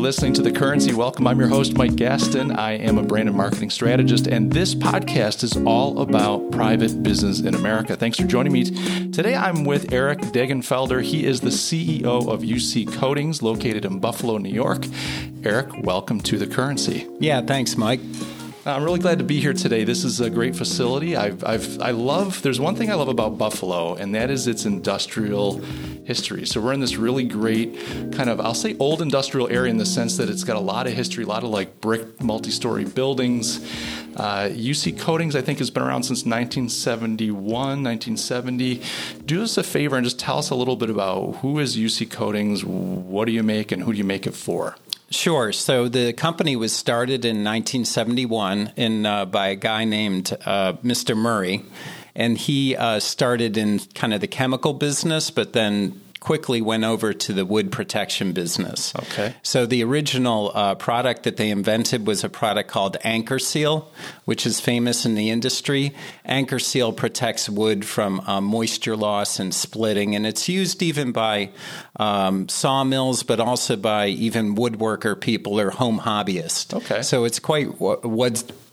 listening to The Currency. Welcome. I'm your host, Mike Gastin. I am a brand and marketing strategist, and this podcast is all about private business in America. Thanks for joining me. Today, I'm with Eric Degenfelder. He is the CEO of UC Coatings, located in Buffalo, New York. Eric, welcome to The Currency. Yeah, thanks, Mike. I'm really glad to be here today. This is a great facility. I've, I've, I love, there's one thing I love about Buffalo, and that is its industrial history. So we're in this really great kind of, I'll say old industrial area in the sense that it's got a lot of history, a lot of like brick multi story buildings. Uh, UC Coatings, I think, has been around since 1971, 1970. Do us a favor and just tell us a little bit about who is UC Coatings, what do you make, and who do you make it for? Sure. So the company was started in 1971 in, uh, by a guy named uh, Mr. Murray. And he uh, started in kind of the chemical business, but then quickly went over to the wood protection business. Okay. So the original uh, product that they invented was a product called Anchor Seal, which is famous in the industry. Anchor Seal protects wood from uh, moisture loss and splitting, and it's used even by um, sawmills, but also by even woodworker people or home hobbyists. Okay. So it's quite what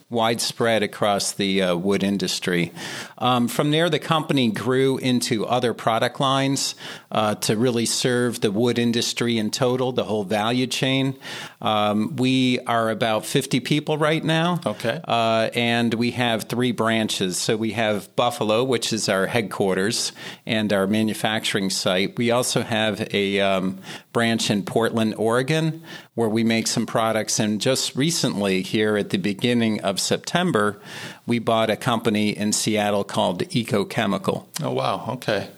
widespread across the uh, wood industry. Um, from there, the company grew into other product lines uh, to really serve the wood industry in total, the whole value chain. Um, we are about 50 people right now. Okay. Uh, and we have three branches. So we have Buffalo, which is our headquarters and our manufacturing site. We also have a um, branch in Portland, Oregon, where we make some products. And just recently, here at the beginning of September, we bought a company in Seattle called Eco Chemical. Oh, wow. Okay.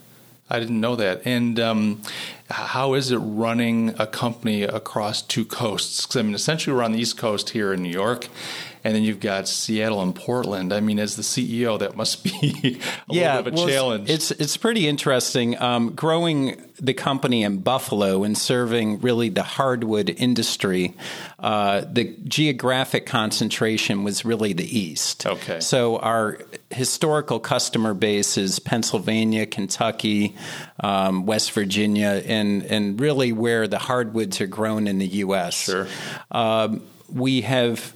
I didn't know that. And um, how is it running a company across two coasts? Because I mean, essentially, we're on the East Coast here in New York, and then you've got Seattle and Portland. I mean, as the CEO, that must be a yeah, little bit of a well, challenge. It's it's pretty interesting. Um, growing the company in Buffalo and serving really the hardwood industry, uh, the geographic concentration was really the East. Okay. So our historical customer base is Pennsylvania, Kentucky, um, West Virginia, and and really where the hardwoods are grown in the U.S. Sure. Um, we have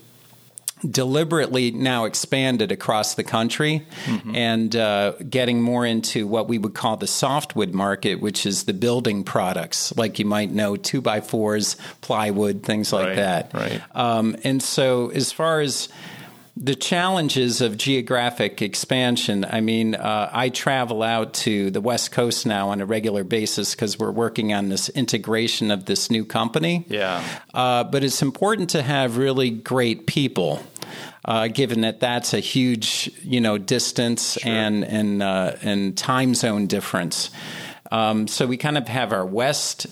deliberately now expanded across the country mm-hmm. and uh, getting more into what we would call the softwood market, which is the building products, like you might know, two by fours, plywood, things like right, that. Right. Um, and so, as far as the challenges of geographic expansion. I mean, uh, I travel out to the West Coast now on a regular basis because we're working on this integration of this new company. Yeah. Uh, but it's important to have really great people. Uh, given that that's a huge, you know, distance sure. and and uh, and time zone difference, um, so we kind of have our west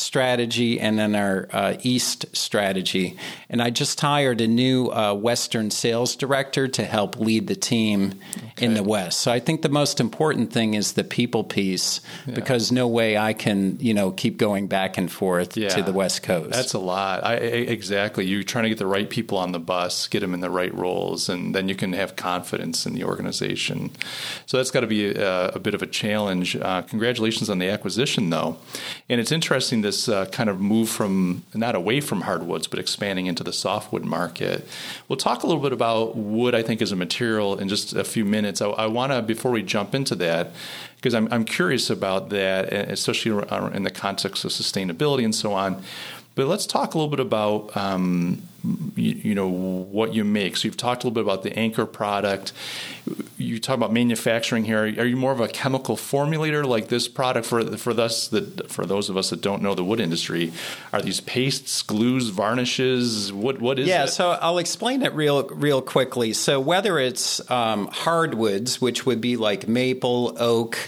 strategy and then our uh, East strategy. And I just hired a new uh, Western sales director to help lead the team okay. in the West. So I think the most important thing is the people piece yeah. because no way I can, you know, keep going back and forth yeah. to the West Coast. That's a lot. I, exactly. You're trying to get the right people on the bus, get them in the right roles, and then you can have confidence in the organization. So that's got to be a, a, bit of a challenge. Uh, congratulations on the acquisition, though. And it's interesting this uh, kind of move from not away from hardwoods, but expanding into the softwood market. We'll talk a little bit about wood. I think as a material in just a few minutes. I, I want to before we jump into that because I'm, I'm curious about that, especially in the context of sustainability and so on. But let's talk a little bit about um, you, you, know what you make. So you've talked a little bit about the anchor product. You talk about manufacturing here. Are you more of a chemical formulator like this product for for us that for those of us that don't know the wood industry? Are these pastes, glues, varnishes? What what is yeah? It? So I'll explain it real real quickly. So whether it's um, hardwoods, which would be like maple, oak,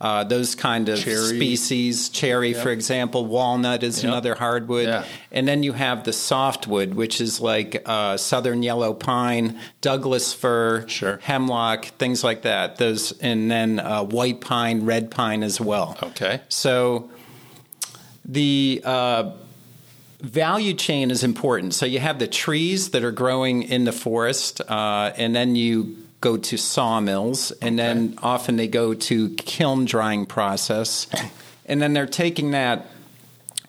uh, those kind of cherry. species. Cherry, yep. for example, walnut is yep. another hardwood, yeah. and then you have the softwood, which is like uh, southern yellow pine, Douglas fir, sure. hemlock, things like that. Those, and then uh, white pine, red pine as well. Okay, so the uh, value chain is important. So you have the trees that are growing in the forest, uh, and then you go to sawmills, and okay. then often they go to kiln drying process, and then they're taking that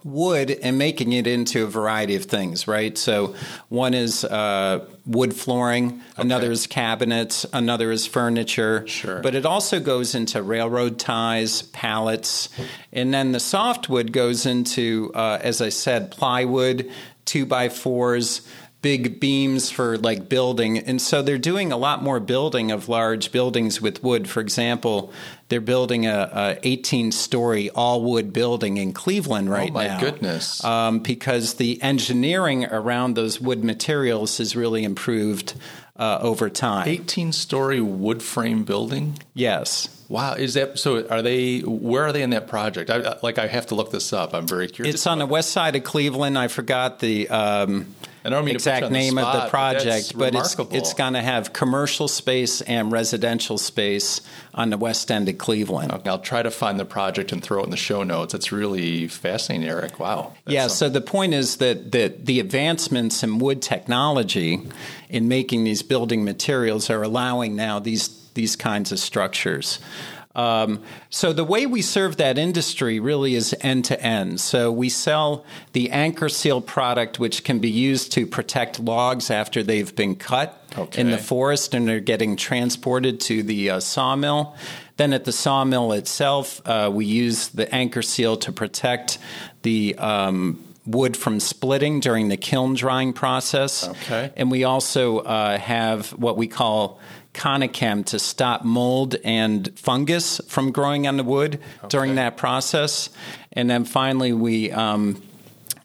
wood and making it into a variety of things, right? So one is uh, wood flooring, another is cabinets, another is furniture. Sure. But it also goes into railroad ties, pallets, and then the softwood goes into, uh, as I said, plywood, two by fours big beams for like building. And so they're doing a lot more building of large buildings with wood. For example, they're building a, a 18 story all wood building in Cleveland right now. oh my now. goodness. Um, because the engineering around those wood materials has really improved uh, over time. 18 story wood frame building? Yes. Wow, is that so? Are they? Where are they in that project? I, like, I have to look this up. I'm very curious. It's on the west side of Cleveland. I forgot the um, I don't mean to put you exact on the name of the project, that's but, it's it's going to have commercial space and residential space on the west end of Cleveland. Okay, I'll try to find the project and throw it in the show notes. It's really fascinating, Eric. Wow. Yeah, something. so the point is that, that the advancements in wood technology in making these building materials are allowing now these these kinds of structures. Um, so the way we serve that industry really is end to end. So we sell the anchor seal product, which can be used to protect logs after they've been cut Okay. in the forest and they're getting transported to the uh, sawmill. Then at the sawmill itself, uh, we use the anchor seal to protect the um, wood from splitting during the kiln drying process. Okay. And we also uh, have what we call Conachem to stop mold and fungus from growing on the wood during that process. And then finally, we um,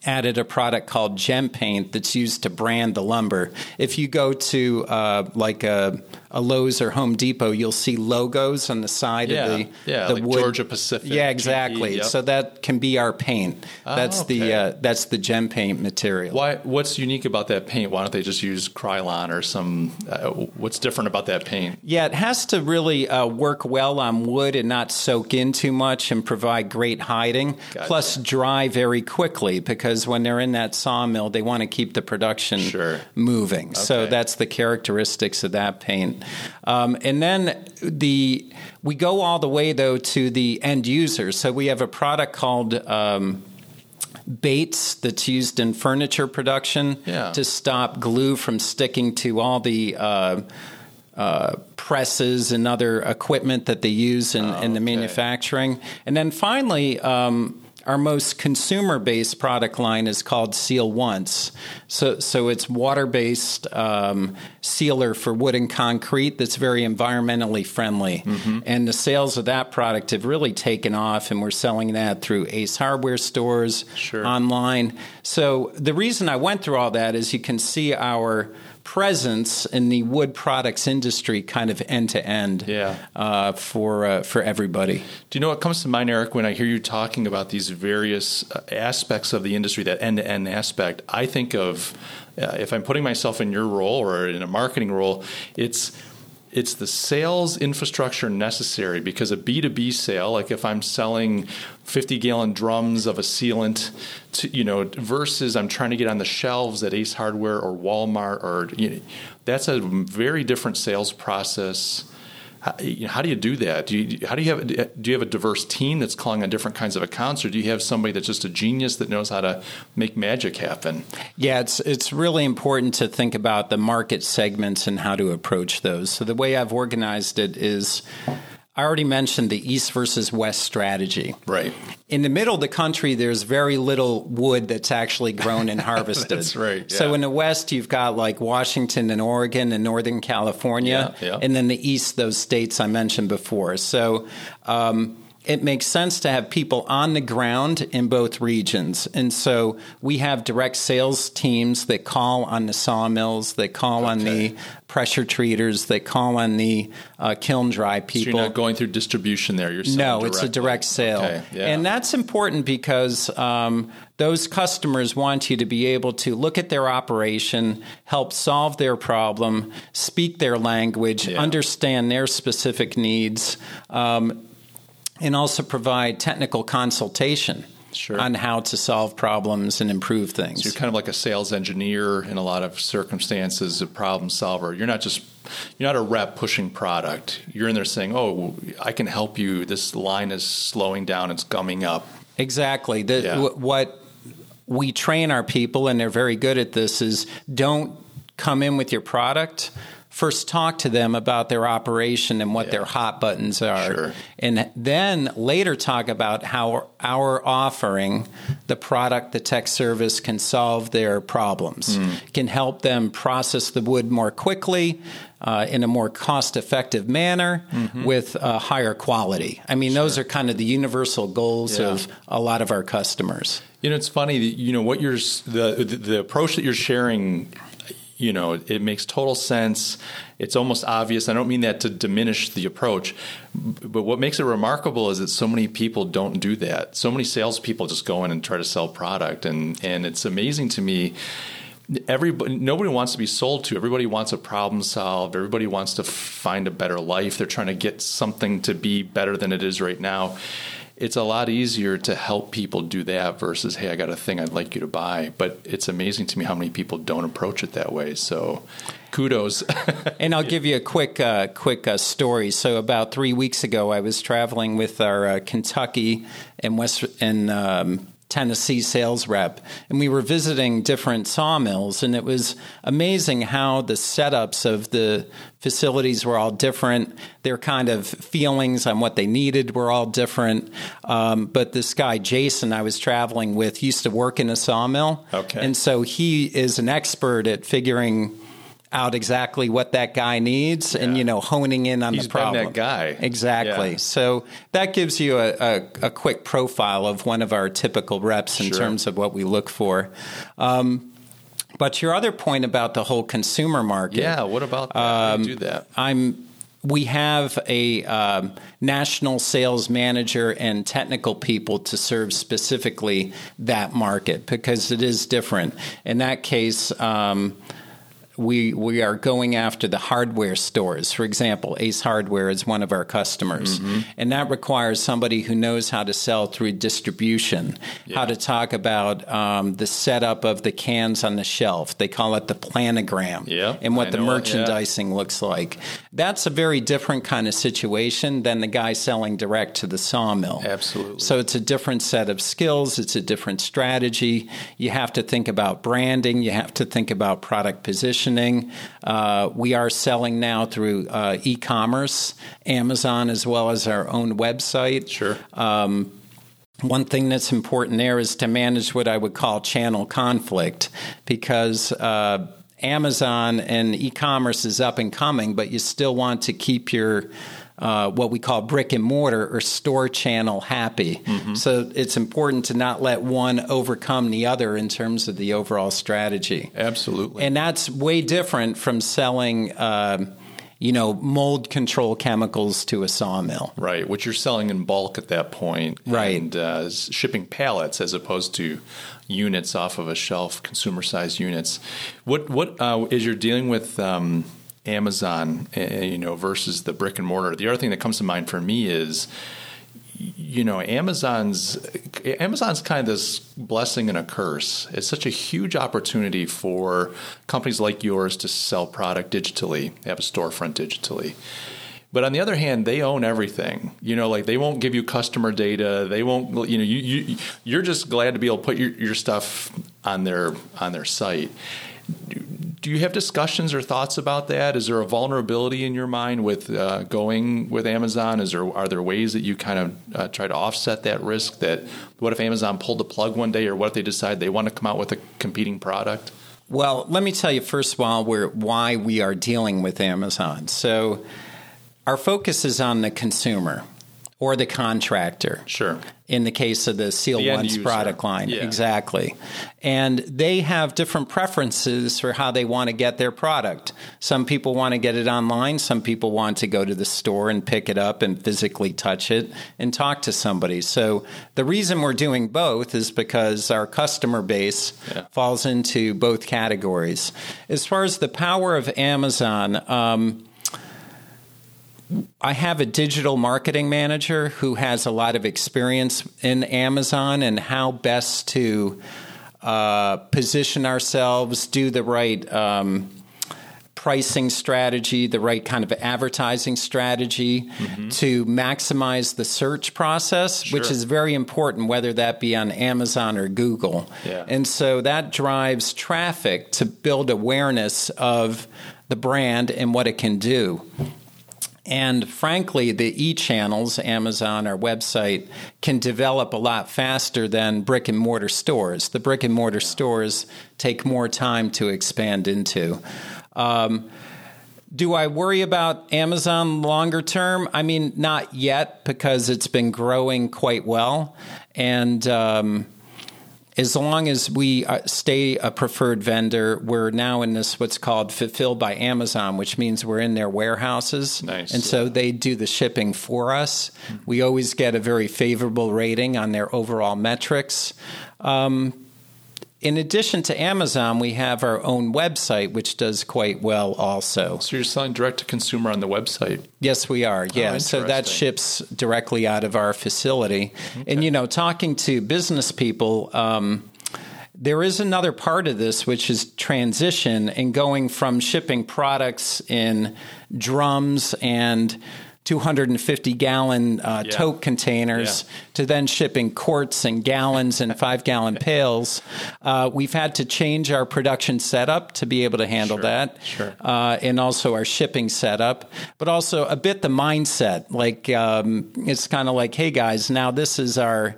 added a product called Gem Paint that's used to brand the lumber. If you go to uh, like a, a Lowe's or Home Depot, you'll see logos on the side Yeah, of the yeah, the like wood. Georgia Pacific, Yeah, GE, exactly. yep. So that can be our paint. Ah, that's the okay. uh, that's the Gem Paint material. Why? What's unique about that paint? Why don't they just use Krylon or some? Uh, what's different about that paint? Yeah, it has to really uh, work well on wood and not soak in too much and provide great hiding. Gotcha. Plus, dry very quickly because when they're in that sawmill, they want to keep the production Sure. moving. So that's the characteristics of that paint. Um, and then the we go all the way though to the end user. So we have a product called. Um, Baits that's used in furniture production Yeah. to stop glue from sticking to all the uh, uh, presses and other equipment that they use in, in the Oh, okay. manufacturing. And then finally, um, our most consumer-based product line is called Seal Once. So, so it's water-based um, sealer for wood and concrete that's very environmentally friendly. Mm-hmm. And the sales of that product have really taken off, and we're selling that through Ace Hardware stores, Sure. online. So the reason I went through all that is you can see our presence in the wood products industry kind of end to end uh, for uh, for everybody. Do you know what comes to mind, Eric, when I hear you talking about these various uh, aspects of the industry, that end to end aspect? I think of, uh, if I'm putting myself in your role or in a marketing role, it's it's the sales infrastructure necessary because a B2B sale, like if I'm selling 50 gallon drums of a sealant to, you know, versus I'm trying to get on the shelves at Ace Hardware or Walmart or, you know, that's a very different sales process. How, you know, how do you do that? Do you how do you have do you have a diverse team that's calling on different kinds of accounts, or do you have somebody that's just a genius that knows how to make magic happen? Yeah, it's it's really important to think about the market segments and how to approach those. So the way I've organized it is I already mentioned the east versus west strategy. Right. In the middle of the country, there's very little wood that's actually grown and harvested. That's right, So in the west, you've got like Washington and Oregon and Northern California, Yeah, yeah. and then the east, those states I mentioned before. So. Um, it makes sense to have people on the ground in both regions. And so we have direct sales teams that call on the sawmills, that call on the pressure treaters, that call on the uh, kiln dry So people. you're not going through distribution there. You're selling No, it's a direct sale. Okay, yeah. And that's important because um, those customers want you to be able to look at their operation, help solve their problem, speak their language, Yeah. understand their specific needs, um, and also provide technical consultation Sure. on how to solve problems and improve things. So you're kind of like a sales engineer in a lot of circumstances, a problem solver. You're not just you're not a rep pushing product. You're in there saying, "Oh, I can help you. This line is slowing down. It's gumming up." Exactly. The, Yeah. wh- what we train our people, and they're very good at this, is don't come in with your product first talk to them about their operation and what yeah. their hot buttons are. Sure. And then later talk about how our offering, the product, the tech service can solve their problems, mm. can help them process the wood more quickly. Uh, in a more cost effective manner mm-hmm. with uh, higher quality. I mean, sure. those are kind of the universal goals yeah. of a lot of our customers. You know, it's funny that, you know, what you're, the, the approach that you're sharing you know, it makes total sense. It's almost obvious. I don't mean that to diminish the approach, but what makes it remarkable is that so many people don't do that. So many salespeople just go in and try to sell product, and and it's amazing to me. Everybody, nobody wants to be sold to. Everybody wants a problem solved. Everybody wants to find a better life. They're trying to get something to be better than it is right now it's a lot easier to help people do that versus hey i got a thing i'd like you to buy. But it's amazing to me how many people don't approach it that way. So kudos. And i'll give you a quick uh, quick uh, story. So about three weeks ago i was traveling with our uh, kentucky and west and um, Tennessee sales rep, and we were visiting different sawmills, and it was amazing how the setups of the facilities were all different. Their kind of feelings on what they needed were all different. Um, but this guy, Jason, I was traveling with, used to work in a sawmill. Okay. And so he is an expert at figuring out exactly what that guy needs yeah. and you know honing in on He's the problem. that guy exactly. Yeah. So that gives you a, a, a, quick profile of one of our typical reps in sure. terms of what we look for. Um, but your other point about the whole consumer market. Yeah, what about that? Um, do that? I'm. We have a um, national sales manager and technical people to serve specifically that market because it is different. In that case, um, we we are going after the hardware stores. For example, Ace Hardware is one of our customers, mm-hmm. and that requires somebody who knows how to sell through distribution, yeah. how to talk about um, the setup of the cans on the shelf. They call it the planogram, yeah, and what I the merchandising yeah. looks like. That's a very different kind of situation than the guy selling direct to the sawmill. Absolutely. So it's a different set of skills. It's a different strategy. You have to think about branding. You have to think about product position mentioning. Uh, we are selling now through uh, e commerce, Amazon, as well as our own website. Sure. Um, one thing that's important there is to manage what I would call channel conflict because uh, Amazon and e commerce is up and coming, but you still want to keep your uh, what we call brick and mortar or store channel happy. Mm-hmm. So it's important to not let one overcome the other in terms of the overall strategy. Absolutely. And that's way different from selling. Uh, you know, mold control chemicals to a sawmill. Right, which you're selling in bulk at that point. Right. And uh, shipping pallets as opposed to units off of a shelf, consumer sized units. What, what uh, as you're dealing with um, Amazon, eh, you know, versus the brick and mortar. The other thing that comes to mind for me is, you know, Amazon's Amazon's kind of this blessing and a curse. It's such a huge opportunity for companies like yours to sell product digitally, They have a storefront digitally. But on the other hand, they own everything. You know, like they won't give you customer data. They won't. You know, you, you you're just glad to be able to put your, your stuff on their on their site do you have discussions or thoughts about that? Is there a vulnerability in your mind with uh, going with Amazon? Is there are there ways that you kind of uh, try to offset that risk? That what if Amazon pulled the plug one day, or what if they decide they want to come out with a competing product? Well, let me tell you first of all where, why we are dealing with Amazon. So, our focus is on the consumer or the contractor. Sure. In the case of the Seal the Once product line. Yeah. Exactly. And they have different preferences for how they want to get their product. Some people want to get it online, some people want to go to the store and pick it up and physically touch it and talk to somebody. So the reason we're doing both is because our customer base yeah. falls into both categories. As far as the power of Amazon, um, I have a digital marketing manager who has a lot of experience in Amazon and how best to uh, position ourselves, do the right um, pricing strategy, the right kind of advertising strategy mm-hmm. to maximize the search process, sure. which is very important, whether that be on Amazon or Google. Yeah. And so that drives traffic to build awareness of the brand and what it can do. And frankly, the e channels, Amazon, our website, can develop a lot faster than brick and mortar stores. The brick and mortar stores take more time to expand into. Um, do I worry about Amazon longer term? I mean, not yet because it's been growing quite well. And, um, as long as we uh, stay a preferred vendor, we're now in this what's called fulfilled by Amazon, which means we're in their warehouses. Nice. And so they do the shipping for us. We always get a very favorable rating on their overall metrics. Um, in addition to Amazon, we have our own website, which does quite well also. So you're selling direct to consumer on the website? Yes, we are. Yeah. Oh, so that ships directly out of our facility. Okay. And, you know, talking to business people, um, there is another part of this, which is transition and going from shipping products in drums and 250 gallon uh, yeah. tote containers yeah. to then shipping quarts and gallons and five gallon pails. Uh, we've had to change our production setup to be able to handle sure. that. Sure. Uh, and also our shipping setup, but also a bit the mindset. Like, um, it's kind of like, hey guys, now this is our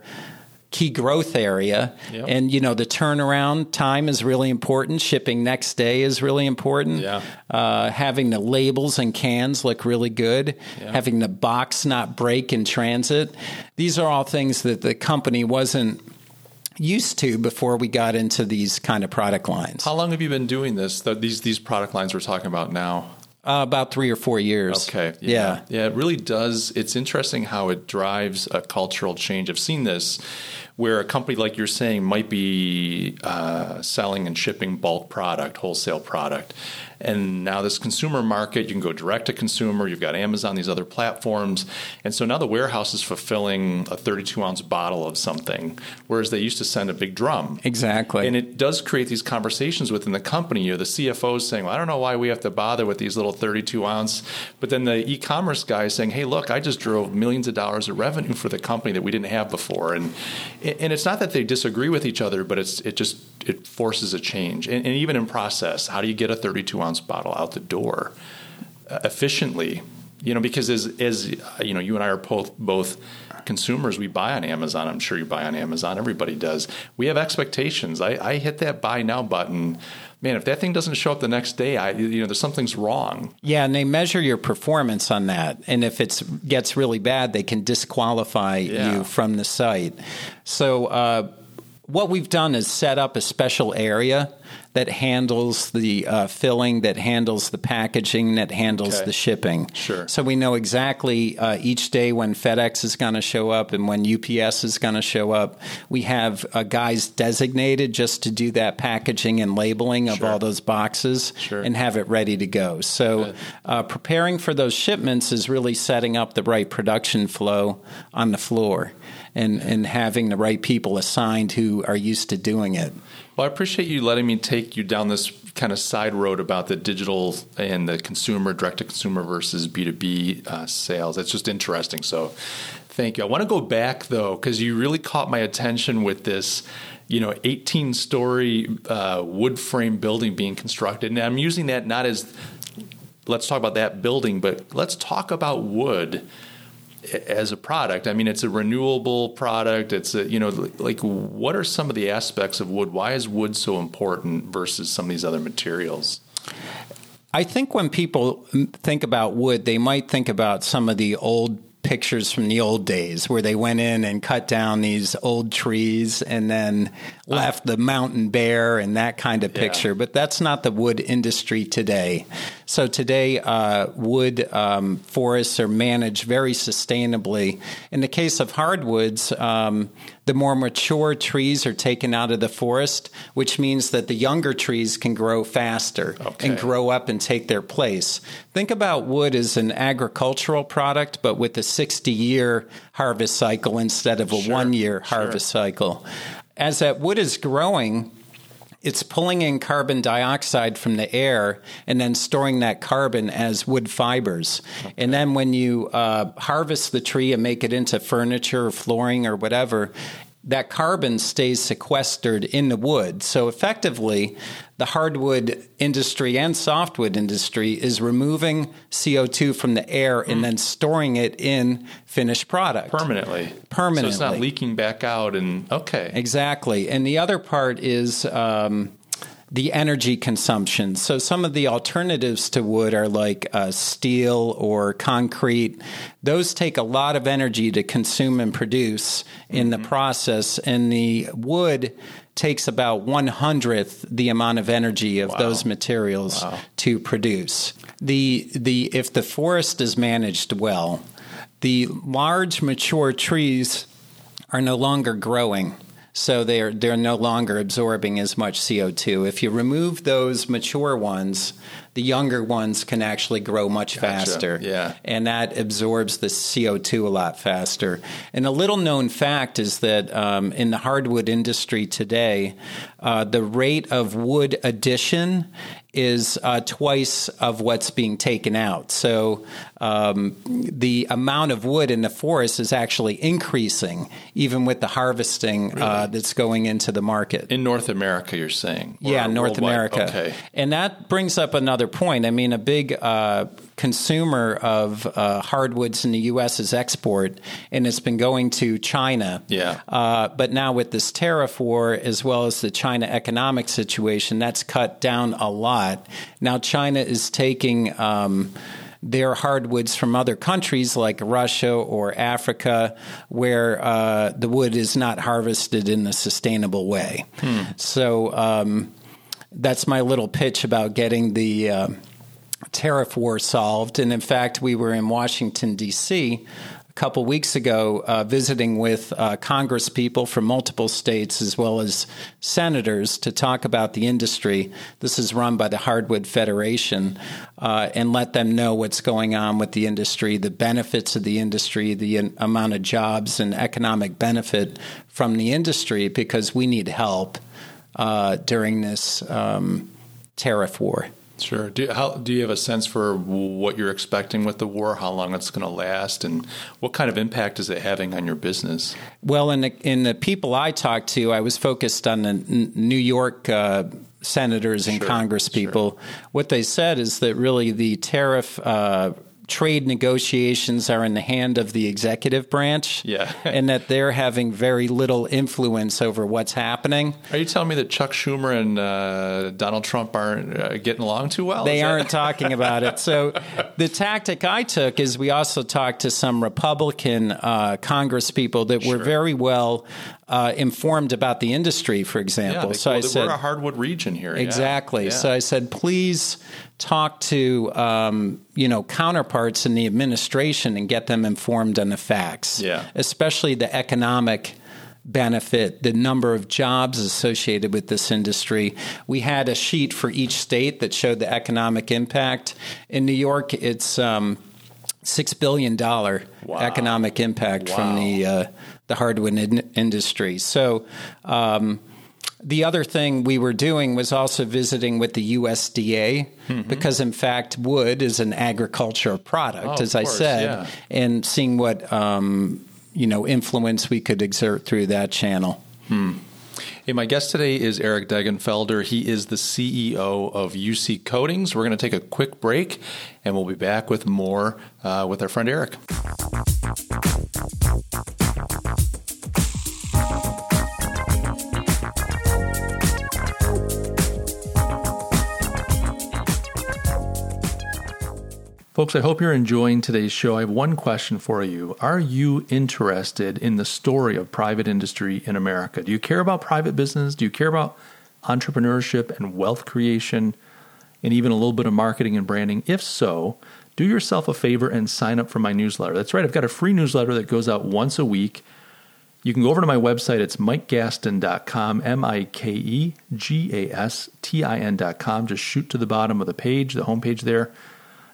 key growth area. Yep. And you know the turnaround time is really important. Shipping next day is really important. Yeah. Uh, having the labels and cans look really good. Yeah. Having the box not break in transit. These are all things that the company wasn't used to before we got into these kind of product lines. How long have you been doing this? these these product lines we're talking about now. Uh, about three or four years. Okay. Yeah. yeah. yeah. It really does. It's interesting how it drives a cultural change. I've seen this where a company like you're saying might be uh, selling and shipping bulk product, wholesale product. And now this consumer market, you can go direct to consumer. You've got Amazon, these other platforms, and so now the warehouse is fulfilling a 32 ounce bottle of something, whereas they used to send a big drum. Exactly. And it does create these conversations within the company. You know, the CFO is saying, "Well, I don't know why we have to bother with these little 32 ounce," but then the e-commerce guy is saying, "Hey, look, I just drove millions of dollars of revenue for the company that we didn't have before." And and it's not that they disagree with each other, but it's it just it forces a change. And, and even in process, how do you get a 32 ounce bottle out the door uh, efficiently? You know, because as as you know, you and I are both both consumers. We buy on Amazon. I'm sure you buy on Amazon. Everybody does. We have expectations. I, I hit that buy now button man, if that thing doesn't show up the next day, I you know there's something's wrong. Yeah, and they measure your performance on that, and if it gets really bad, they can disqualify yeah. you from the site. So. Uh, what we've done is set up a special area that handles the uh, filling, that handles the packaging, that handles okay. the shipping. Sure. So we know exactly uh, each day when FedEx is going to show up and when UPS is going to show up. We have uh, guys designated just to do that packaging and labeling of sure. all those boxes sure. and have it ready to go. So uh, preparing for those shipments is really setting up the right production flow on the floor and, and having the right people assigned who are used to doing it. Well, I appreciate you letting me take you down this kind of side road about the digital and the consumer, direct to consumer versus B2B uh, sales. It's just interesting. So thank you. I want to go back though, because you really caught my attention with this you know 18 story uh, wood frame building being constructed and i'm using that not as let's talk about that building but let's talk about wood as a product. I mean, it's a renewable product. It's a, you know, like what are some of the aspects of wood? Why is wood so important versus some of these other materials? I think when people think about wood, they might think about some of the old pictures from the old days where they went in and cut down these old trees and then left the mountain bare and that kind of picture. Yeah. But that's not the wood industry today. So today, uh, wood um, forests are managed very sustainably. In the case of hardwoods, um, the more mature trees are taken out of the forest, which means that the younger trees can grow faster okay. and grow up and take their place. Think about wood as an agricultural product, but with a 60 year harvest cycle instead of a sure. one year harvest sure. cycle. As that wood is growing, it's pulling in carbon dioxide from the air and then storing that carbon as wood fibers. Okay. And then when you uh, harvest the tree and make it into furniture or flooring or whatever, that carbon stays sequestered in the wood. So effectively, the hardwood industry and softwood industry is removing CO2 from the air and mm. then storing it in finished product permanently. Permanently, so it's not leaking back out. And okay, exactly. And the other part is. Um, the energy consumption. So some of the alternatives to wood are like uh, steel or concrete. Those take a lot of energy to consume and produce in mm-hmm. the process, and the wood takes about one hundredth the amount of energy of wow. those materials wow. to produce. The the if the forest is managed well, the large mature trees are no longer growing so they're they're no longer absorbing as much CO2. If you remove those mature ones, the younger ones can actually grow much gotcha. faster. Yeah. And that absorbs the CO2 a lot faster. And a little known fact is that um, in the hardwood industry today, uh, the rate of wood addition is uh, twice of what's being taken out. So um, the amount of wood in the forest is actually increasing, even with the harvesting uh, really? uh, that's going into the market. In North America, you're saying? Yeah, North worldwide? America. Okay. And that brings up another point. I mean, a big uh, consumer of uh, hardwoods in the U.S. is export, and it's been going to China. Yeah. Uh, but now with this tariff war, as well as the China economic situation, that's cut down a lot. Now China is taking. Um, their hardwoods from other countries like Russia or Africa, where uh, the wood is not harvested in a sustainable way. Hmm. So um, that's my little pitch about getting the uh, tariff war solved. And in fact, we were in Washington, D.C. A couple weeks ago, uh, visiting with uh, Congress people from multiple states as well as senators to talk about the industry. This is run by the Hardwood Federation, uh, and let them know what's going on with the industry, the benefits of the industry, the amount of jobs and economic benefit from the industry, because we need help uh, during this um, tariff war. Sure. Do, how, do you have a sense for what you're expecting with the war, how long it's going to last, and what kind of impact is it having on your business? Well, in the, in the people I talked to, I was focused on the New York uh, senators and sure, Congress people. Sure. What they said is that really the tariff. Uh, trade negotiations are in the hand of the executive branch. Yeah. and that they're having very little influence over what's happening. Are you telling me that Chuck Schumer and uh, Donald Trump aren't uh, getting along too well? They aren't talking about it. So the tactic I took is we also talked to some Republican uh, Congress people that sure. were very well uh, informed about the industry, for example. Yeah, so well, I said, we're a hardwood region here. Exactly. Yeah. So I said, please talk to um, you know counterparts in the administration and get them informed on the facts. Yeah. Especially the economic benefit, the number of jobs associated with this industry. We had a sheet for each state that showed the economic impact. In New York, it's um, six billion dollar wow. economic impact wow. from the uh, the hardwood in- industry. So. Um, the other thing we were doing was also visiting with the USDA mm-hmm. because, in fact, wood is an agricultural product, oh, as I course, said, yeah. and seeing what um, you know influence we could exert through that channel. Hmm. Hey, my guest today is Eric Degenfelder. He is the CEO of UC Coatings. We're going to take a quick break, and we'll be back with more uh, with our friend Eric. Folks, I hope you're enjoying today's show. I have one question for you. Are you interested in the story of private industry in America? Do you care about private business? Do you care about entrepreneurship and wealth creation and even a little bit of marketing and branding? If so, do yourself a favor and sign up for my newsletter. That's right, I've got a free newsletter that goes out once a week. You can go over to my website. It's mikegastin.com, M I K E G A S T I N.com. Just shoot to the bottom of the page, the homepage there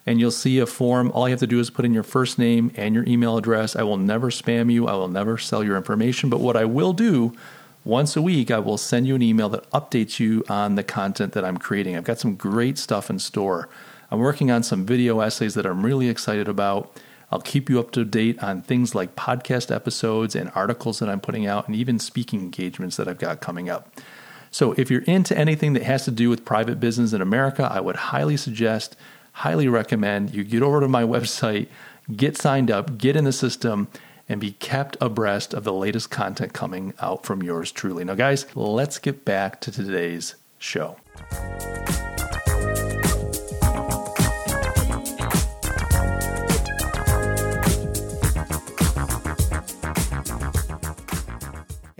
and you'll see a form. All you have to do is put in your first name and your email address. I will never spam you, I will never sell your information. But what I will do Once a week, I will send you an email that updates you on the content that I'm creating. I've got some great stuff in store. I'm working on some video essays that I'm really excited about. I'll keep you up to date on things like podcast episodes and articles that I'm putting out, and even speaking engagements that I've got coming up. So, if you're into anything that has to do with private business in America, I would highly suggest, highly recommend you get over to my website, get signed up, get in the system, and be kept abreast of the latest content coming out from yours truly. Now, guys, let's get back to today's show.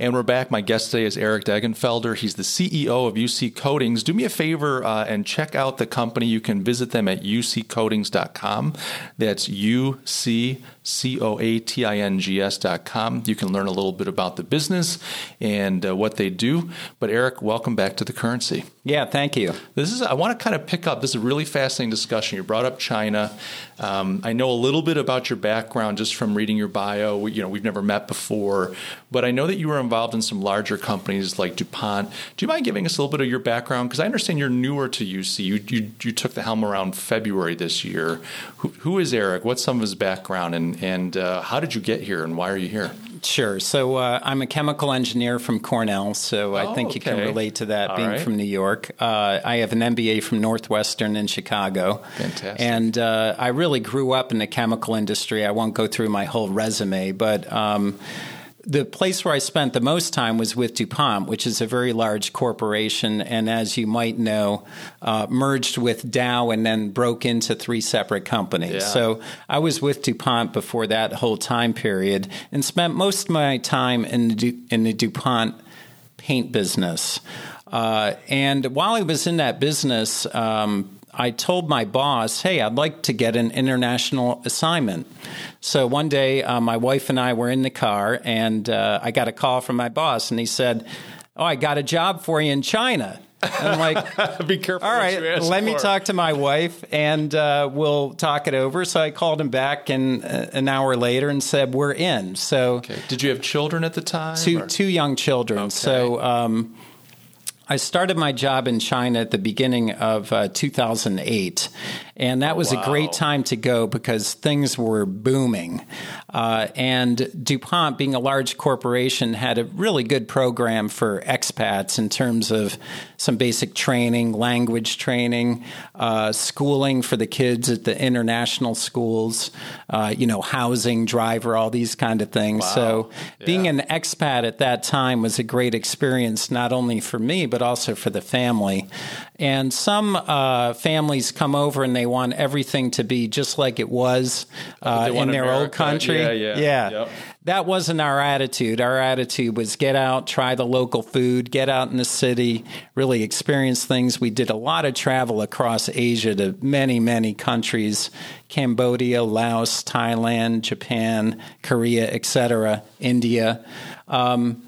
And we're back. My guest today is Eric Degenfelder. He's the CEO of UC Coatings. Do me a favor uh, and check out the company. You can visit them at uccoatings.com. That's UC C O A T I N G S dot com. You can learn a little bit about the business and uh, what they do. But Eric, welcome back to the currency. Yeah, thank you. This is I want to kind of pick up. This is a really fascinating discussion. You brought up China. Um, I know a little bit about your background just from reading your bio. We, you know, we've never met before, but I know that you were involved in some larger companies like DuPont. Do you mind giving us a little bit of your background? Because I understand you're newer to UC. You, you, you took the helm around February this year. Who, who is Eric? What's some of his background, and and uh, how did you get here, and why are you here? Sure. So uh, I'm a chemical engineer from Cornell, so I Oh, think you can relate to that All being right. from New York. Uh, I have an MBA from Northwestern in Chicago. Fantastic. And uh, I really grew up in the chemical industry. I won't go through my whole resume, but. Um, the place where I spent the most time was with DuPont, which is a very large corporation, and as you might know, uh, merged with Dow and then broke into three separate companies. Yeah. So I was with DuPont before that whole time period and spent most of my time in the, Du- in the DuPont paint business. Uh, and while I was in that business, um, I told my boss, hey, I'd like to get an international assignment. So one day, uh, my wife and I were in the car, and uh, I got a call from my boss, and he said, Oh, I got a job for you in China. And I'm like, Be careful. all what you right, let me talk to my wife and uh, we'll talk it over. So I called him back and uh, an hour later and said we're in. So Okay. Did you have children at the time? two or- two young children. So um, I started my job in China at the beginning of uh, 2008, and that was a great time to go because things were booming. Uh, and DuPont, being a large corporation, had a really good program for expats in terms of some basic training, language training, uh, schooling for the kids at the international schools, uh, you know, housing, driver, all these kind of things. So being an expat at that time was a great experience, not only for me, but also for the family. And some uh, families come over and they want everything to be just like it was uh, in their old America. country. Yeah, yeah. Yep. That wasn't our attitude. Our attitude was get out, try the local food, get out in the city, really experience things. We did a lot of travel across Asia to many, many countries Cambodia, Laos, Thailand, Japan, Korea, etc., India. Um,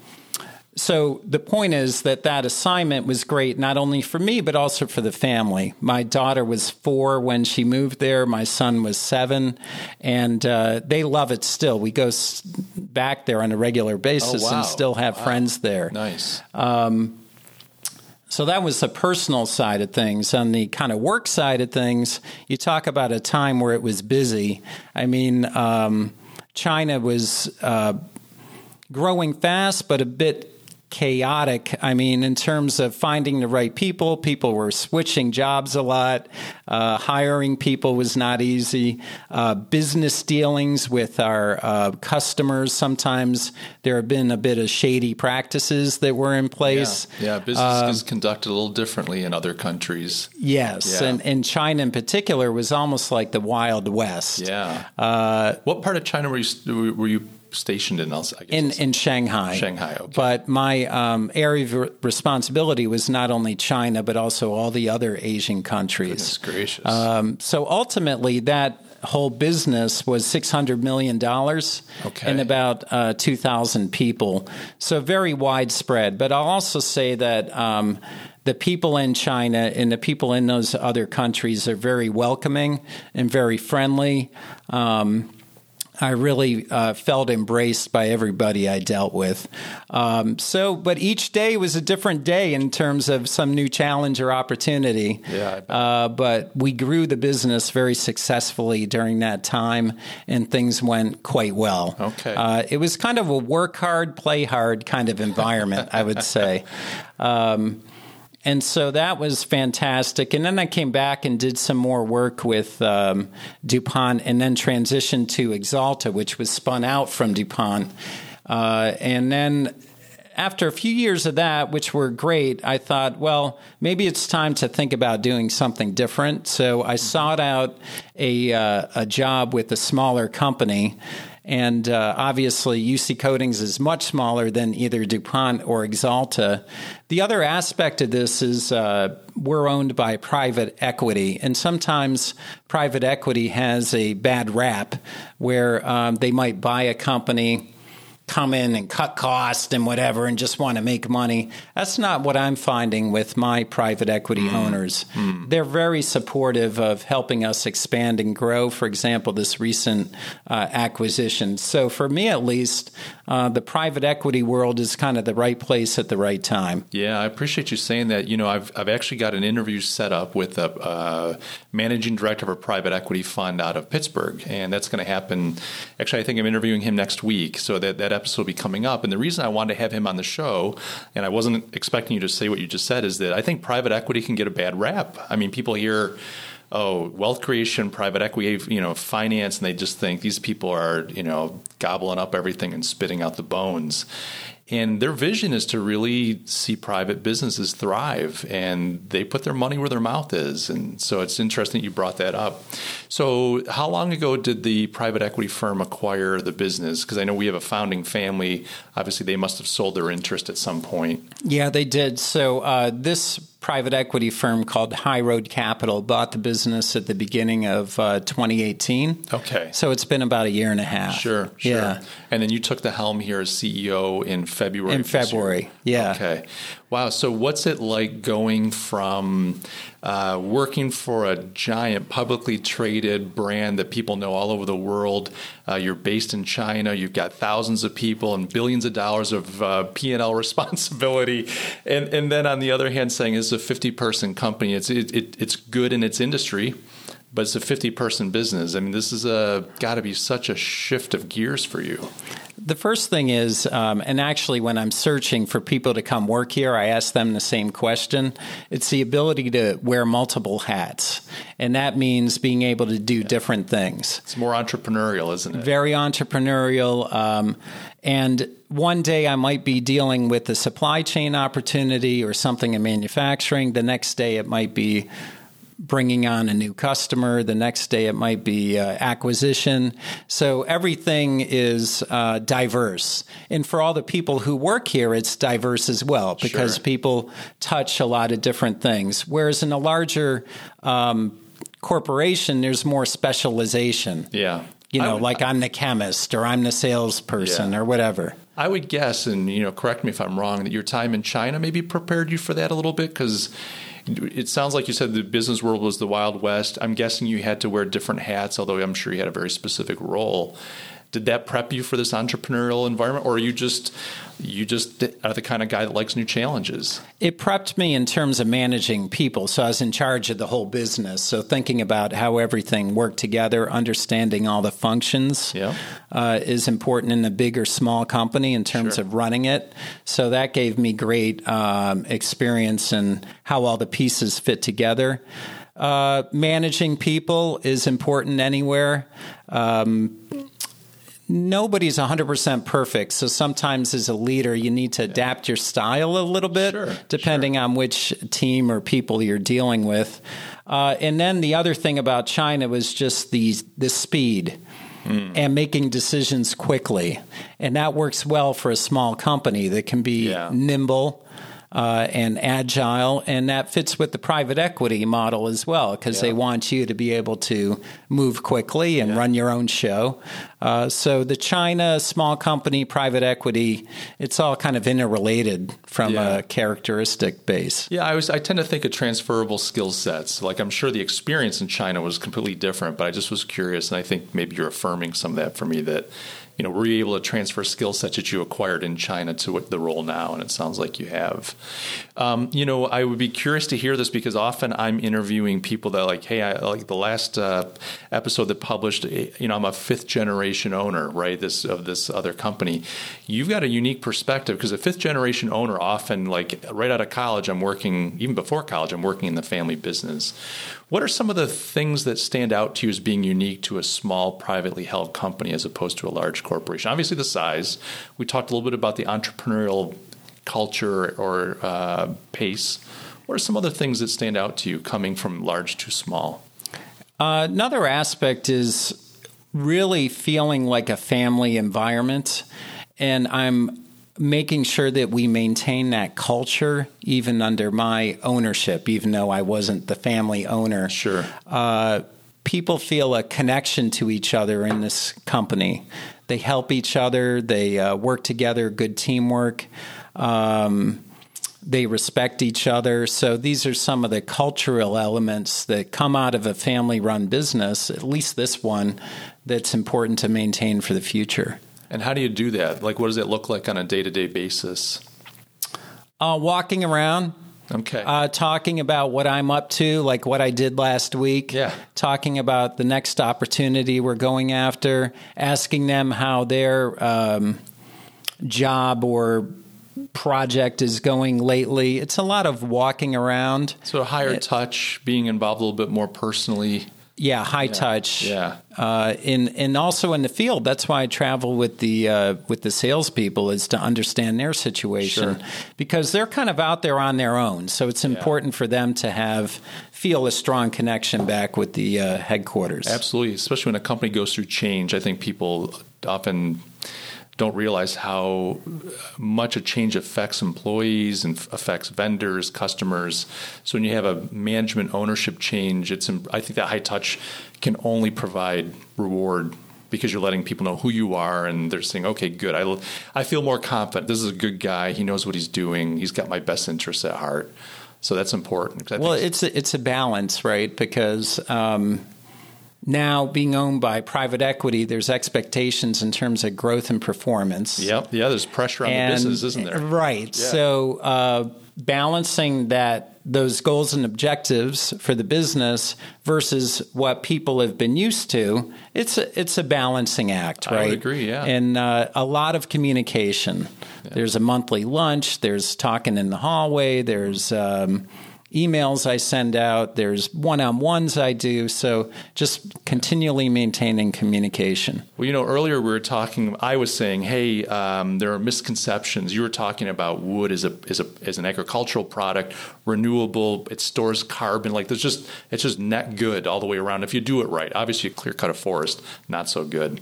so the point is that that assignment was great not only for me but also for the family. My daughter was four when she moved there. My son was seven, and uh, they love it still. We go s- back there on a regular basis Oh, wow. and still have friends there. Nice. So that was the personal side of things. On the kind of work side of things, you talk about a time where it was busy. I mean, um, China was uh, growing fast, but a bit chaotic. I mean, in terms of finding the right people, people were switching jobs a lot. Uh, hiring people was not easy. Uh, business dealings with our uh, customers, sometimes there have been a bit of shady practices that were in place. Yeah, business is conducted a little differently in other countries. Yes, Yeah. and, and China in particular was almost like the Wild West. Yeah. Uh, what part of China were you were you stationed in? else? I guess In, in Shanghai. Shanghai, okay. But my um, area of responsibility was not only China, but also all the other Asian countries. Goodness gracious. Um, so ultimately, that whole business was $600 million Okay. and about uh, 2,000 people. So very widespread. But I'll also say that. Um, the people in China and the people in those other countries are very welcoming and very friendly. Um, I really uh, felt embraced by everybody I dealt with. Um, so, but each day was a different day in terms of some new challenge or opportunity. Yeah, uh, but we grew the business very successfully during that time, and things went quite well. Okay. Uh, it was kind of a work hard, play hard kind of environment, I would say. Um, and so that was fantastic. And then I came back and did some more work with um, DuPont and then transitioned to Axalta, which was spun out from DuPont. Uh, and then after a few years of that, which were great, I thought, well, maybe it's time to think about doing something different. So I sought out a, uh, a job with a smaller company and uh, obviously, UC Coatings is much smaller than either DuPont or Axalta. The other aspect of this is uh, we're owned by private equity, and sometimes private equity has a bad rap where um, they might buy a company come in and cut costs and whatever and just want to make money. That's not what I'm finding with my private equity mm. owners. Mm. They're very supportive of helping us expand and grow. For example, this recent uh, acquisition. So for me, at least, uh, the private equity world is kind of the right place at the right time. Yeah, I appreciate you saying that. You know, I've I've actually got an interview set up with a uh, managing director of a private equity fund out of Pittsburgh, and that's going to happen. Actually, I think I'm interviewing him next week, so that that episode will be coming up. And the reason I wanted to have him on the show, and I wasn't expecting you to say what you just said, is that I think private equity can get a bad rap. I mean, people hear oh, wealth creation, private equity, you know, finance, and they just think these people are, you know, gobbling up everything and spitting out the bones. And their vision is to really see private businesses thrive, and they put their money where their mouth is. And so it's interesting you brought that up. So, how long ago did the private equity firm acquire the business? Because I know we have a founding family. Obviously, they must have sold their interest at some point. Yeah, they did. So, uh, this private equity firm called High Road Capital bought the business at the beginning of uh, 2018. Okay. So, it's been about a year and a half. Sure, sure. Yeah. And then you took the helm here as CEO in February. In February, yeah. Okay. Wow. So, what's it like going from uh, working for a giant publicly traded brand that people know all over the world? Uh, you're based in China. You've got thousands of people and billions of dollars of uh, P and L responsibility, and and then on the other hand, saying it's a 50 person company. It's it, it, it's good in its industry but it's a 50 person business. I mean, this is a got to be such a shift of gears for you. The first thing is, um, and actually, when I'm searching for people to come work here, I ask them the same question. It's the ability to wear multiple hats, and that means being able to do yeah. different things. It's more entrepreneurial, isn't it? Very entrepreneurial. Um, and one day I might be dealing with a supply chain opportunity or something in manufacturing. The next day it might be bringing on a new customer. The next day it might be uh, acquisition. So everything is uh, diverse. And for all the people who work here, it's diverse as well because sure. people touch a lot of different things. Whereas in a larger um, corporation, there's more specialization. Yeah. You know, would, like I'm the chemist or I'm the salesperson yeah. or whatever. I would guess, and you know, correct me if I'm wrong, that your time in China maybe prepared you for that a little bit because it sounds like you said the business world was the Wild West. I'm guessing you had to wear different hats, although I'm sure you had a very specific role. Did that prep you for this entrepreneurial environment, or are you just you just are the kind of guy that likes new challenges? It prepped me in terms of managing people, so I was in charge of the whole business. So thinking about how everything worked together, understanding all the functions, yeah. uh, is important in a big or small company in terms sure. of running it. So that gave me great um, experience in how all the pieces fit together. Uh, managing people is important anywhere. Um, nobody's 100% perfect. So sometimes as a leader, you need to adapt your style a little bit, sure, depending sure. on which team or people you're dealing with. Uh, and then the other thing about China was just the, the speed. Mm. And making decisions quickly. And that works well for a small company that can be yeah. nimble uh, and agile, and that fits with the private equity model as well because yeah. they want you to be able to move quickly and yeah. run your own show. Uh, so the China small company private equity, it's all kind of interrelated from yeah. a characteristic base. Yeah, I was I tend to think of transferable skill sets. Like I'm sure the experience in China was completely different, but I just was curious, and I think maybe you're affirming some of that for me that you know, were you able to transfer skill sets that you acquired in China to the role now? And it sounds like you have. Um, you know, I would be curious to hear this because often I'm interviewing people that like, hey, I like the last uh, episode that published. Eh, you know, I'm a fifth generation owner, right? This of this other company. You've got a unique perspective because a fifth generation owner often, like right out of college, I'm working even before college, I'm working in the family business. What are some of the things that stand out to you as being unique to a small privately held company as opposed to a large corporation? Obviously, the size. We talked a little bit about the entrepreneurial culture or uh, pace. What are some other things that stand out to you coming from large to small? Uh, another aspect is really feeling like a family environment. And I'm making sure that we maintain that culture even under my ownership, even though I wasn't the family owner. Sure. Uh, people feel a connection to each other in this company. They help each other, they uh, work together, good teamwork. Um, they respect each other. So these are some of the cultural elements that come out of a family run business, at least this one, that's important to maintain for the future. And how do you do that? Like, what does it look like on a day to day basis? Uh, walking around. Okay. Uh, talking about what I'm up to, like what I did last week. Yeah. Talking about the next opportunity we're going after, asking them how their um, job or project is going lately. It's a lot of walking around. So, higher it, touch, being involved a little bit more personally. Yeah, high yeah. touch. Yeah. Uh, in and also in the field. That's why I travel with the uh, with the salespeople is to understand their situation sure. because they're kind of out there on their own. So it's important yeah. for them to have feel a strong connection back with the uh, headquarters. Absolutely, especially when a company goes through change. I think people often don't realize how much a change affects employees and affects vendors, customers. So when you have a management ownership change, it's I think that high touch can only provide reward because you're letting people know who you are and they're saying, okay, good. I, I feel more confident. This is a good guy. He knows what he's doing. He's got my best interests at heart. So that's important. Well, it's a, it's a balance, right? Because um, now being owned by private equity, there's expectations in terms of growth and performance. Yep. Yeah, there's pressure on and, the business, isn't there? Right. Yeah. So uh, balancing that those goals and objectives for the business versus what people have been used to, it's a, it's a balancing act, right? I agree, yeah. And uh, a lot of communication. Yeah. There's a monthly lunch. There's talking in the hallway. There's um, emails I send out, there's one on ones I do. So just continually maintaining communication. Well, you know, earlier we were talking, I was saying, hey, um, there are misconceptions. You were talking about wood as, a, as, a, as an agricultural product, renewable, it stores carbon. Like there's just, it's just net good all the way around if you do it right. Obviously, a clear cut a forest, not so good.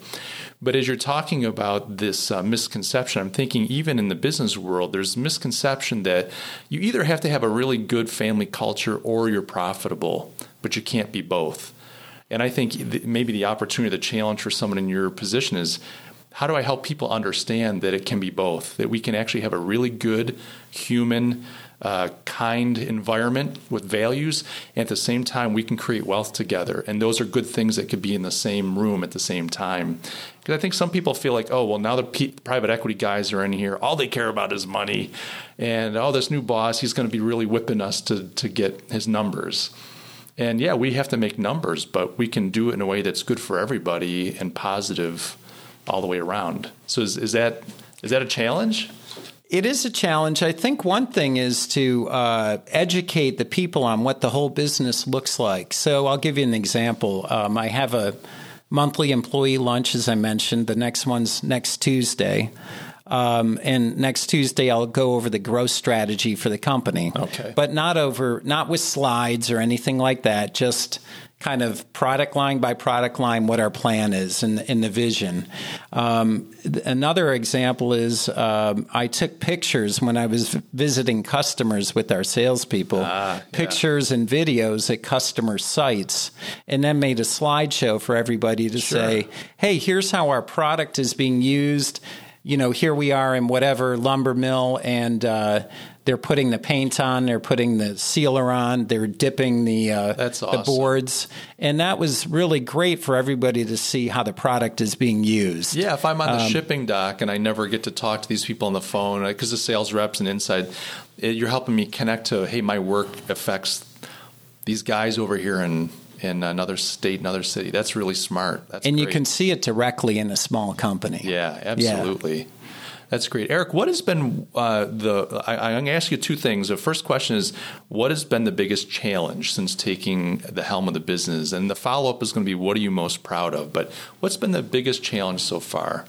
But as you're talking about this uh, misconception, I'm thinking even in the business world, there's misconception that you either have to have a really good family culture or you're profitable, but you can't be both. And I think maybe the opportunity, the challenge for someone in your position is how do I help people understand that it can be both, that we can actually have a really good human uh, kind environment with values, and at the same time, we can create wealth together. And those are good things that could be in the same room at the same time. Because I think some people feel like, oh, well, now the P- private equity guys are in here. All they care about is money. And oh, this new boss, he's going to be really whipping us to, to get his numbers. And yeah, we have to make numbers, but we can do it in a way that's good for everybody and positive all the way around. So is, is that is that a challenge? It is a challenge. I think one thing is to uh, educate the people on what the whole business looks like. So I'll give you an example. Um, I have a monthly employee lunch, as I mentioned. The next one's next Tuesday. Um, and next Tuesday, I'll go over the growth strategy for the company. Okay. But not over, not with slides or anything like that. Just kind of product line by product line what our plan is and the vision. Um, th- another example is um, I took pictures when I was visiting customers with our salespeople, Ah, yeah. pictures and videos at customer sites, and then made a slideshow for everybody to say, "Hey, here's how our product is being used." You know, here we are in whatever lumber mill, and uh, they're putting the paint on, they're putting the sealer on, they're dipping the uh, That's the boards, and that was really great for everybody to see how the product is being used. Yeah, if I'm on the Um, shipping dock and I never get to talk to these people on the phone because the sales reps and inside, it, you're helping me connect to hey, my work affects these guys over here in in another state, another city. That's really smart. That's and you can see it directly in a small company. Yeah, absolutely. That's great, Eric. What has been uh, the? I, I'm going to ask you two things. The first question is, what has been the biggest challenge since taking the helm of the business? And the follow up is going to be, what are you most proud of? But what's been the biggest challenge so far?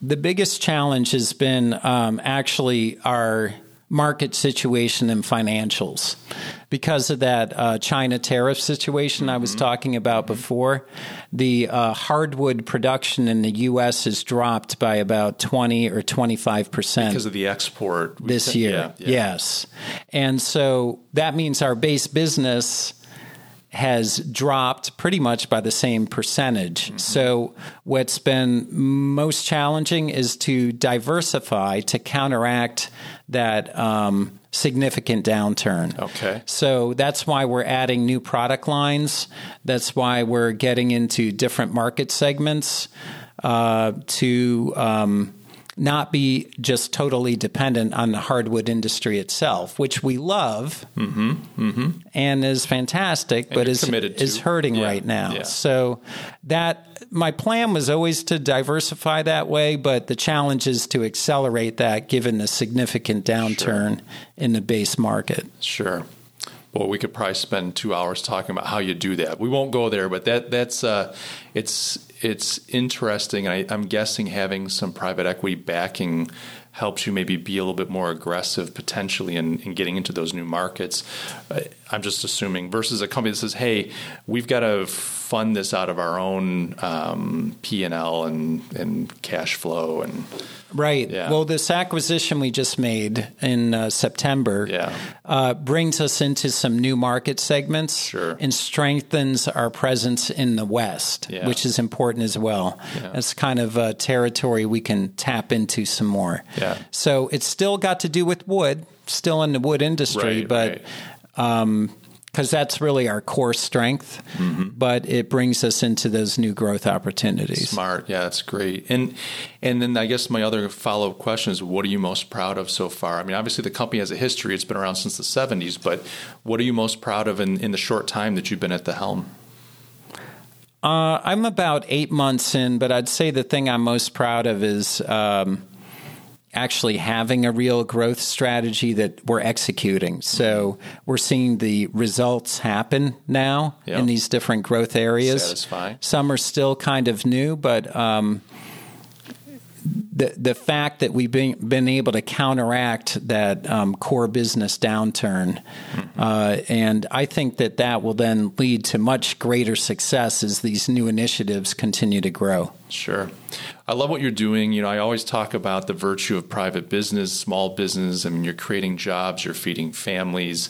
The biggest challenge has been um, actually our market situation and financials. Because of that uh, China tariff situation I was talking about before, the uh, hardwood production in the U.S. has dropped by about 20 or 25 percent Because of the export this said- year. yeah, yeah. Yes. And so that means our base business has dropped pretty much by the same percentage. Mm-hmm. So what's been most challenging is to diversify to counteract that um, significant downturn. Okay. So that's why we're adding new product lines. That's why we're getting into different market segments uh, to um, not be just totally dependent on the hardwood industry itself, which we love mm-hmm, mm-hmm. and is fantastic, but you're is to. is hurting Yeah, right now. yeah. So that my plan was always to diversify that way, but the challenge is to accelerate that given the significant downturn in the base market. Sure. Well, we could probably spend two hours talking about how you do that. We won't go there, but that that's uh, it's it's interesting. I, I'm guessing having some private equity backing helps you maybe be a little bit more aggressive potentially in, in getting into those new markets. I'm just assuming versus a company that says, "Hey, we've got to fund this out of our own um, P and L and cash flow and Right. Yeah. Well, this acquisition we just made in uh, September Yeah. uh, brings us into some new market segments Sure. and strengthens our presence in the West, Yeah. which is important as well. That's kind of a territory we can tap into some more. Yeah. So it's still got to do with wood, still in the wood industry, Right, but. right. Um, because that's really our core strength, Mm-hmm. but it brings us into those new growth opportunities. Smart, yeah, that's great. And and then I guess my other follow up question is, what are you most proud of so far? I mean, obviously the company has a history; it's been around since the '70s. But what are you most proud of in, in the short time that you've been at the helm? Uh, I'm about eight months in, but I'd say the thing I'm most proud of is um, actually having a real growth strategy that we're executing. So we're seeing the results happen now Yeah. in these different growth areas. Satisfying. Some are still kind of new, but um, the the fact that we've been been able to counteract that um, core business downturn, uh, and I think that that will then lead to much greater success as these new initiatives continue to grow. Sure. I love what you're doing. You know, I always talk about the virtue of private business, small business. I mean, you're creating jobs, you're feeding families,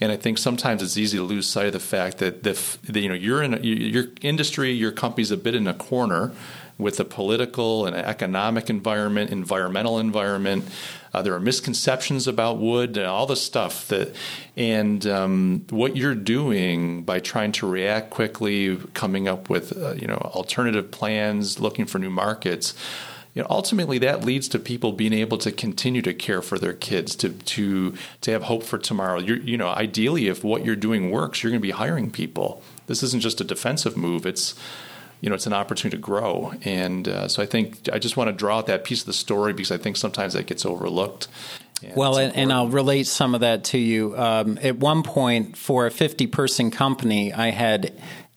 and I think sometimes it's easy to lose sight of the fact that the, that, you know you're in a, your industry, your company's a bit in a corner with the political and economic environment, environmental environment. Uh, there are misconceptions about wood and all this stuff that, and um, what you're doing by trying to react quickly, coming up with uh, you know alternative plans, looking for new markets. You know, ultimately, that leads to people being able to continue to care for their kids, to to to have hope for tomorrow. You're, you know, ideally, if what you're doing works, you're going to be hiring people. This isn't just a defensive move; it's you know, it's an opportunity to grow. And uh, so I think I just want to draw out that piece of the story because I think sometimes that gets overlooked. And Well, and, and I'll relate some of that to you. Um, at one point, for a 50 person company, I had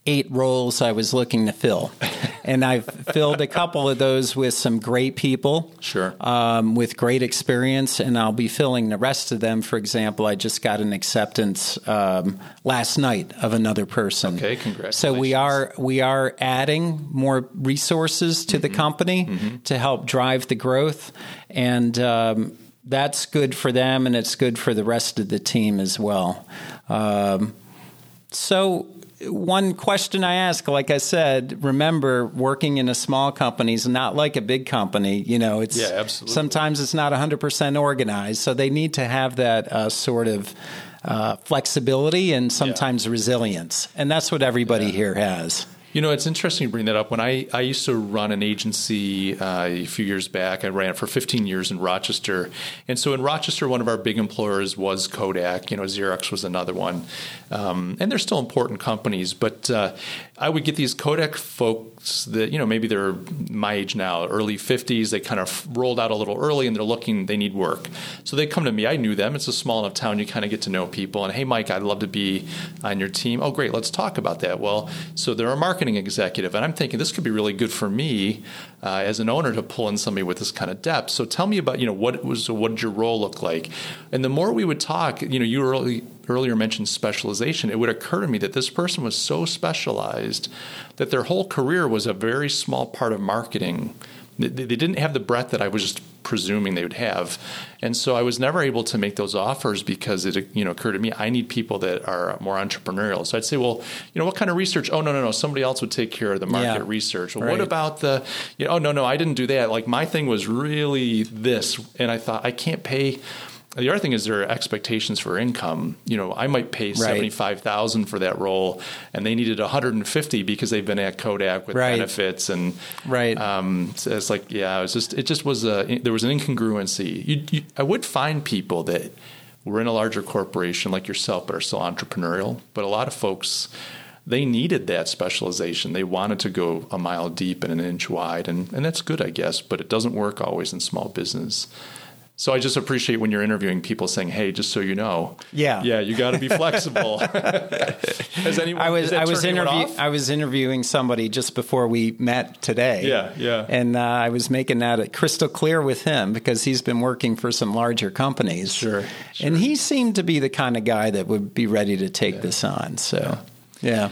eight roles I was looking to fill. and I've filled a couple of those with some great people. Sure. Um, with great experience, and I'll be filling the rest of them. For example, I just got an acceptance um, last night of another person. Okay, congratulations. So we are we are adding more resources to mm-hmm. the company mm-hmm. to help drive the growth, and um, that's good for them, and it's good for the rest of the team as well. Um, so one question I ask, like I said, remember working in a small company is not like a big company. You know, it's yeah, absolutely. sometimes it's not 100% organized. So they need to have that uh, sort of uh, flexibility and sometimes yeah. resilience. And that's what everybody yeah. here has. You know, it's interesting to bring that up. When I, I used to run an agency uh, a few years back, I ran it for 15 years in Rochester. And so in Rochester, one of our big employers was Kodak. You know, Xerox was another one. Um, and they're still important companies. But uh, I would get these Kodak folks that, you know, maybe they're my age now, early 50s. They kind of rolled out a little early and they're looking, they need work. So they come to me. I knew them. It's a small enough town. You kind of get to know people. And hey, Mike, I'd love to be on your team. Oh, great. Let's talk about that. Well, so they're a marketing executive. And I'm thinking this could be really good for me uh, as an owner to pull in somebody with this kind of depth. So tell me about, you know, what was, what did your role look like? And the more we would talk, you know, you early, earlier mentioned specialization, it would occur to me that this person was so specialized that their whole career was a very small part of marketing. They, they didn't have the breadth that I was just presuming they would have. And so I was never able to make those offers because it you know occurred to me I need people that are more entrepreneurial. So I'd say, well, you know, what kind of research? Oh no, no, no, somebody else would take care of the market yeah. research. Well, right. what about the you know, oh no, no, I didn't do that. Like my thing was really this and I thought I can't pay the other thing is there are expectations for income. You know, I might pay right. seventy five thousand for that role, and they needed one hundred and fifty because they've been at Kodak with right. benefits and right. Um, so it's like yeah, it was just it just was a there was an incongruency. You, you, I would find people that were in a larger corporation like yourself, but are still entrepreneurial. But a lot of folks they needed that specialization. They wanted to go a mile deep and an inch wide, and, and that's good, I guess, but it doesn't work always in small business. So I just appreciate when you're interviewing people saying, "Hey, just so you know, yeah, yeah, you got to be flexible." Has anyone? I was I was interviewing I was interviewing somebody just before we met today. Yeah, yeah, and uh, I was making that crystal clear with him because he's been working for some larger companies. Sure, sure. and he seemed to be the kind of guy that would be ready to take yeah. this on. So, yeah. yeah.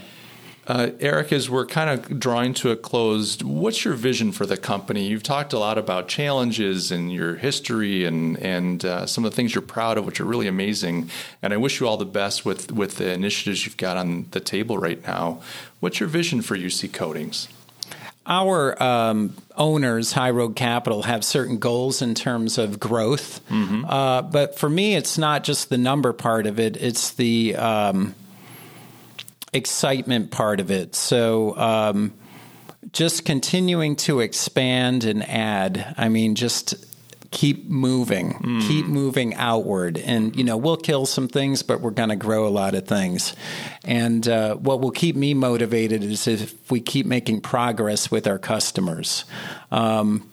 Uh, Eric, as we're kind of drawing to a close, what's your vision for the company? You've talked a lot about challenges and your history and and uh, some of the things you're proud of, which are really amazing. And I wish you all the best with with the initiatives you've got on the table right now. What's your vision for UC Coatings? Our um, owners, High Road Capital, have certain goals in terms of growth. Mm-hmm. Uh, but for me, it's not just the number part of it; it's the um, excitement part of it. So, um, just continuing to expand and add. I mean, just keep moving, mm. keep moving outward. And, you know, we'll kill some things, but we're going to grow a lot of things. And uh, what will keep me motivated is if we keep making progress with our customers. Um,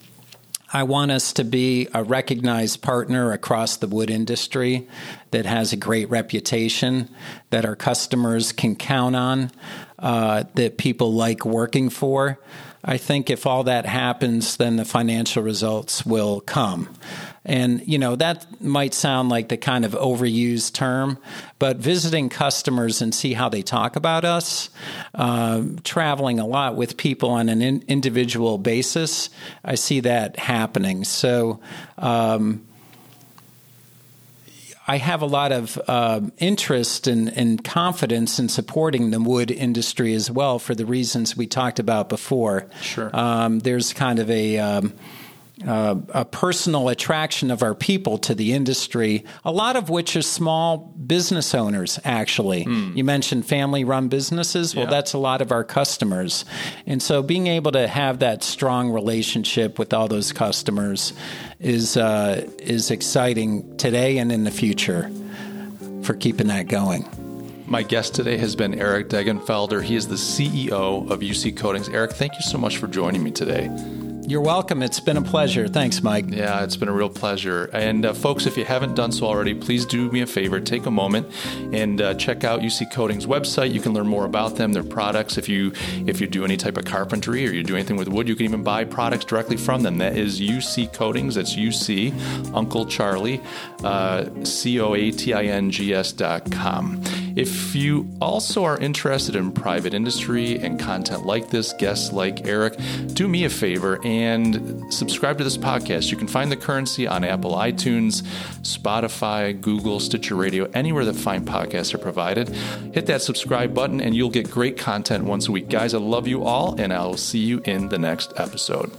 I want us to be a recognized partner across the wood industry that has a great reputation, that our customers can count on, uh, that people like working for. I think if all that happens, then the financial results will come. And, you know, that might sound like the kind of overused term, but visiting customers and see how they talk about us, uh, traveling a lot with people on an in- individual basis, I see that happening. So, um, I have a lot of uh, interest and, and, confidence in supporting the wood industry as well for the reasons we talked about before. Sure. Um, there's kind of a um, uh, a personal attraction of our people to the industry, a lot of which are small business owners, actually. Mm. You mentioned family run businesses. Well, yeah. that's a lot of our customers. And so being able to have that strong relationship with all those customers is, uh, is exciting today and in the future for keeping that going. My guest today has been Eric Degenfelder. He is the CEO of UC Coatings. Eric, thank you so much for joining me today. You're welcome. It's been a pleasure. Thanks, Mike. Yeah, it's been a real pleasure. And uh, folks, if you haven't done so already, please do me a favor. Take a moment and uh, check out UC Coatings' website. You can learn more about them, their products. If you if you do any type of carpentry or you do anything with wood, you can even buy products directly from them. That is UC Coatings. That's UC Uncle Charlie, uh, C O A T I N G S dot com. If you also are interested in private industry and content like this, guests like Eric, do me a favor and subscribe to this podcast. You can find the currency on Apple iTunes, Spotify, Google, Stitcher Radio, anywhere that fine podcasts are provided. Hit that subscribe button and you'll get great content once a week. Guys, I love you all, and I'll see you in the next episode.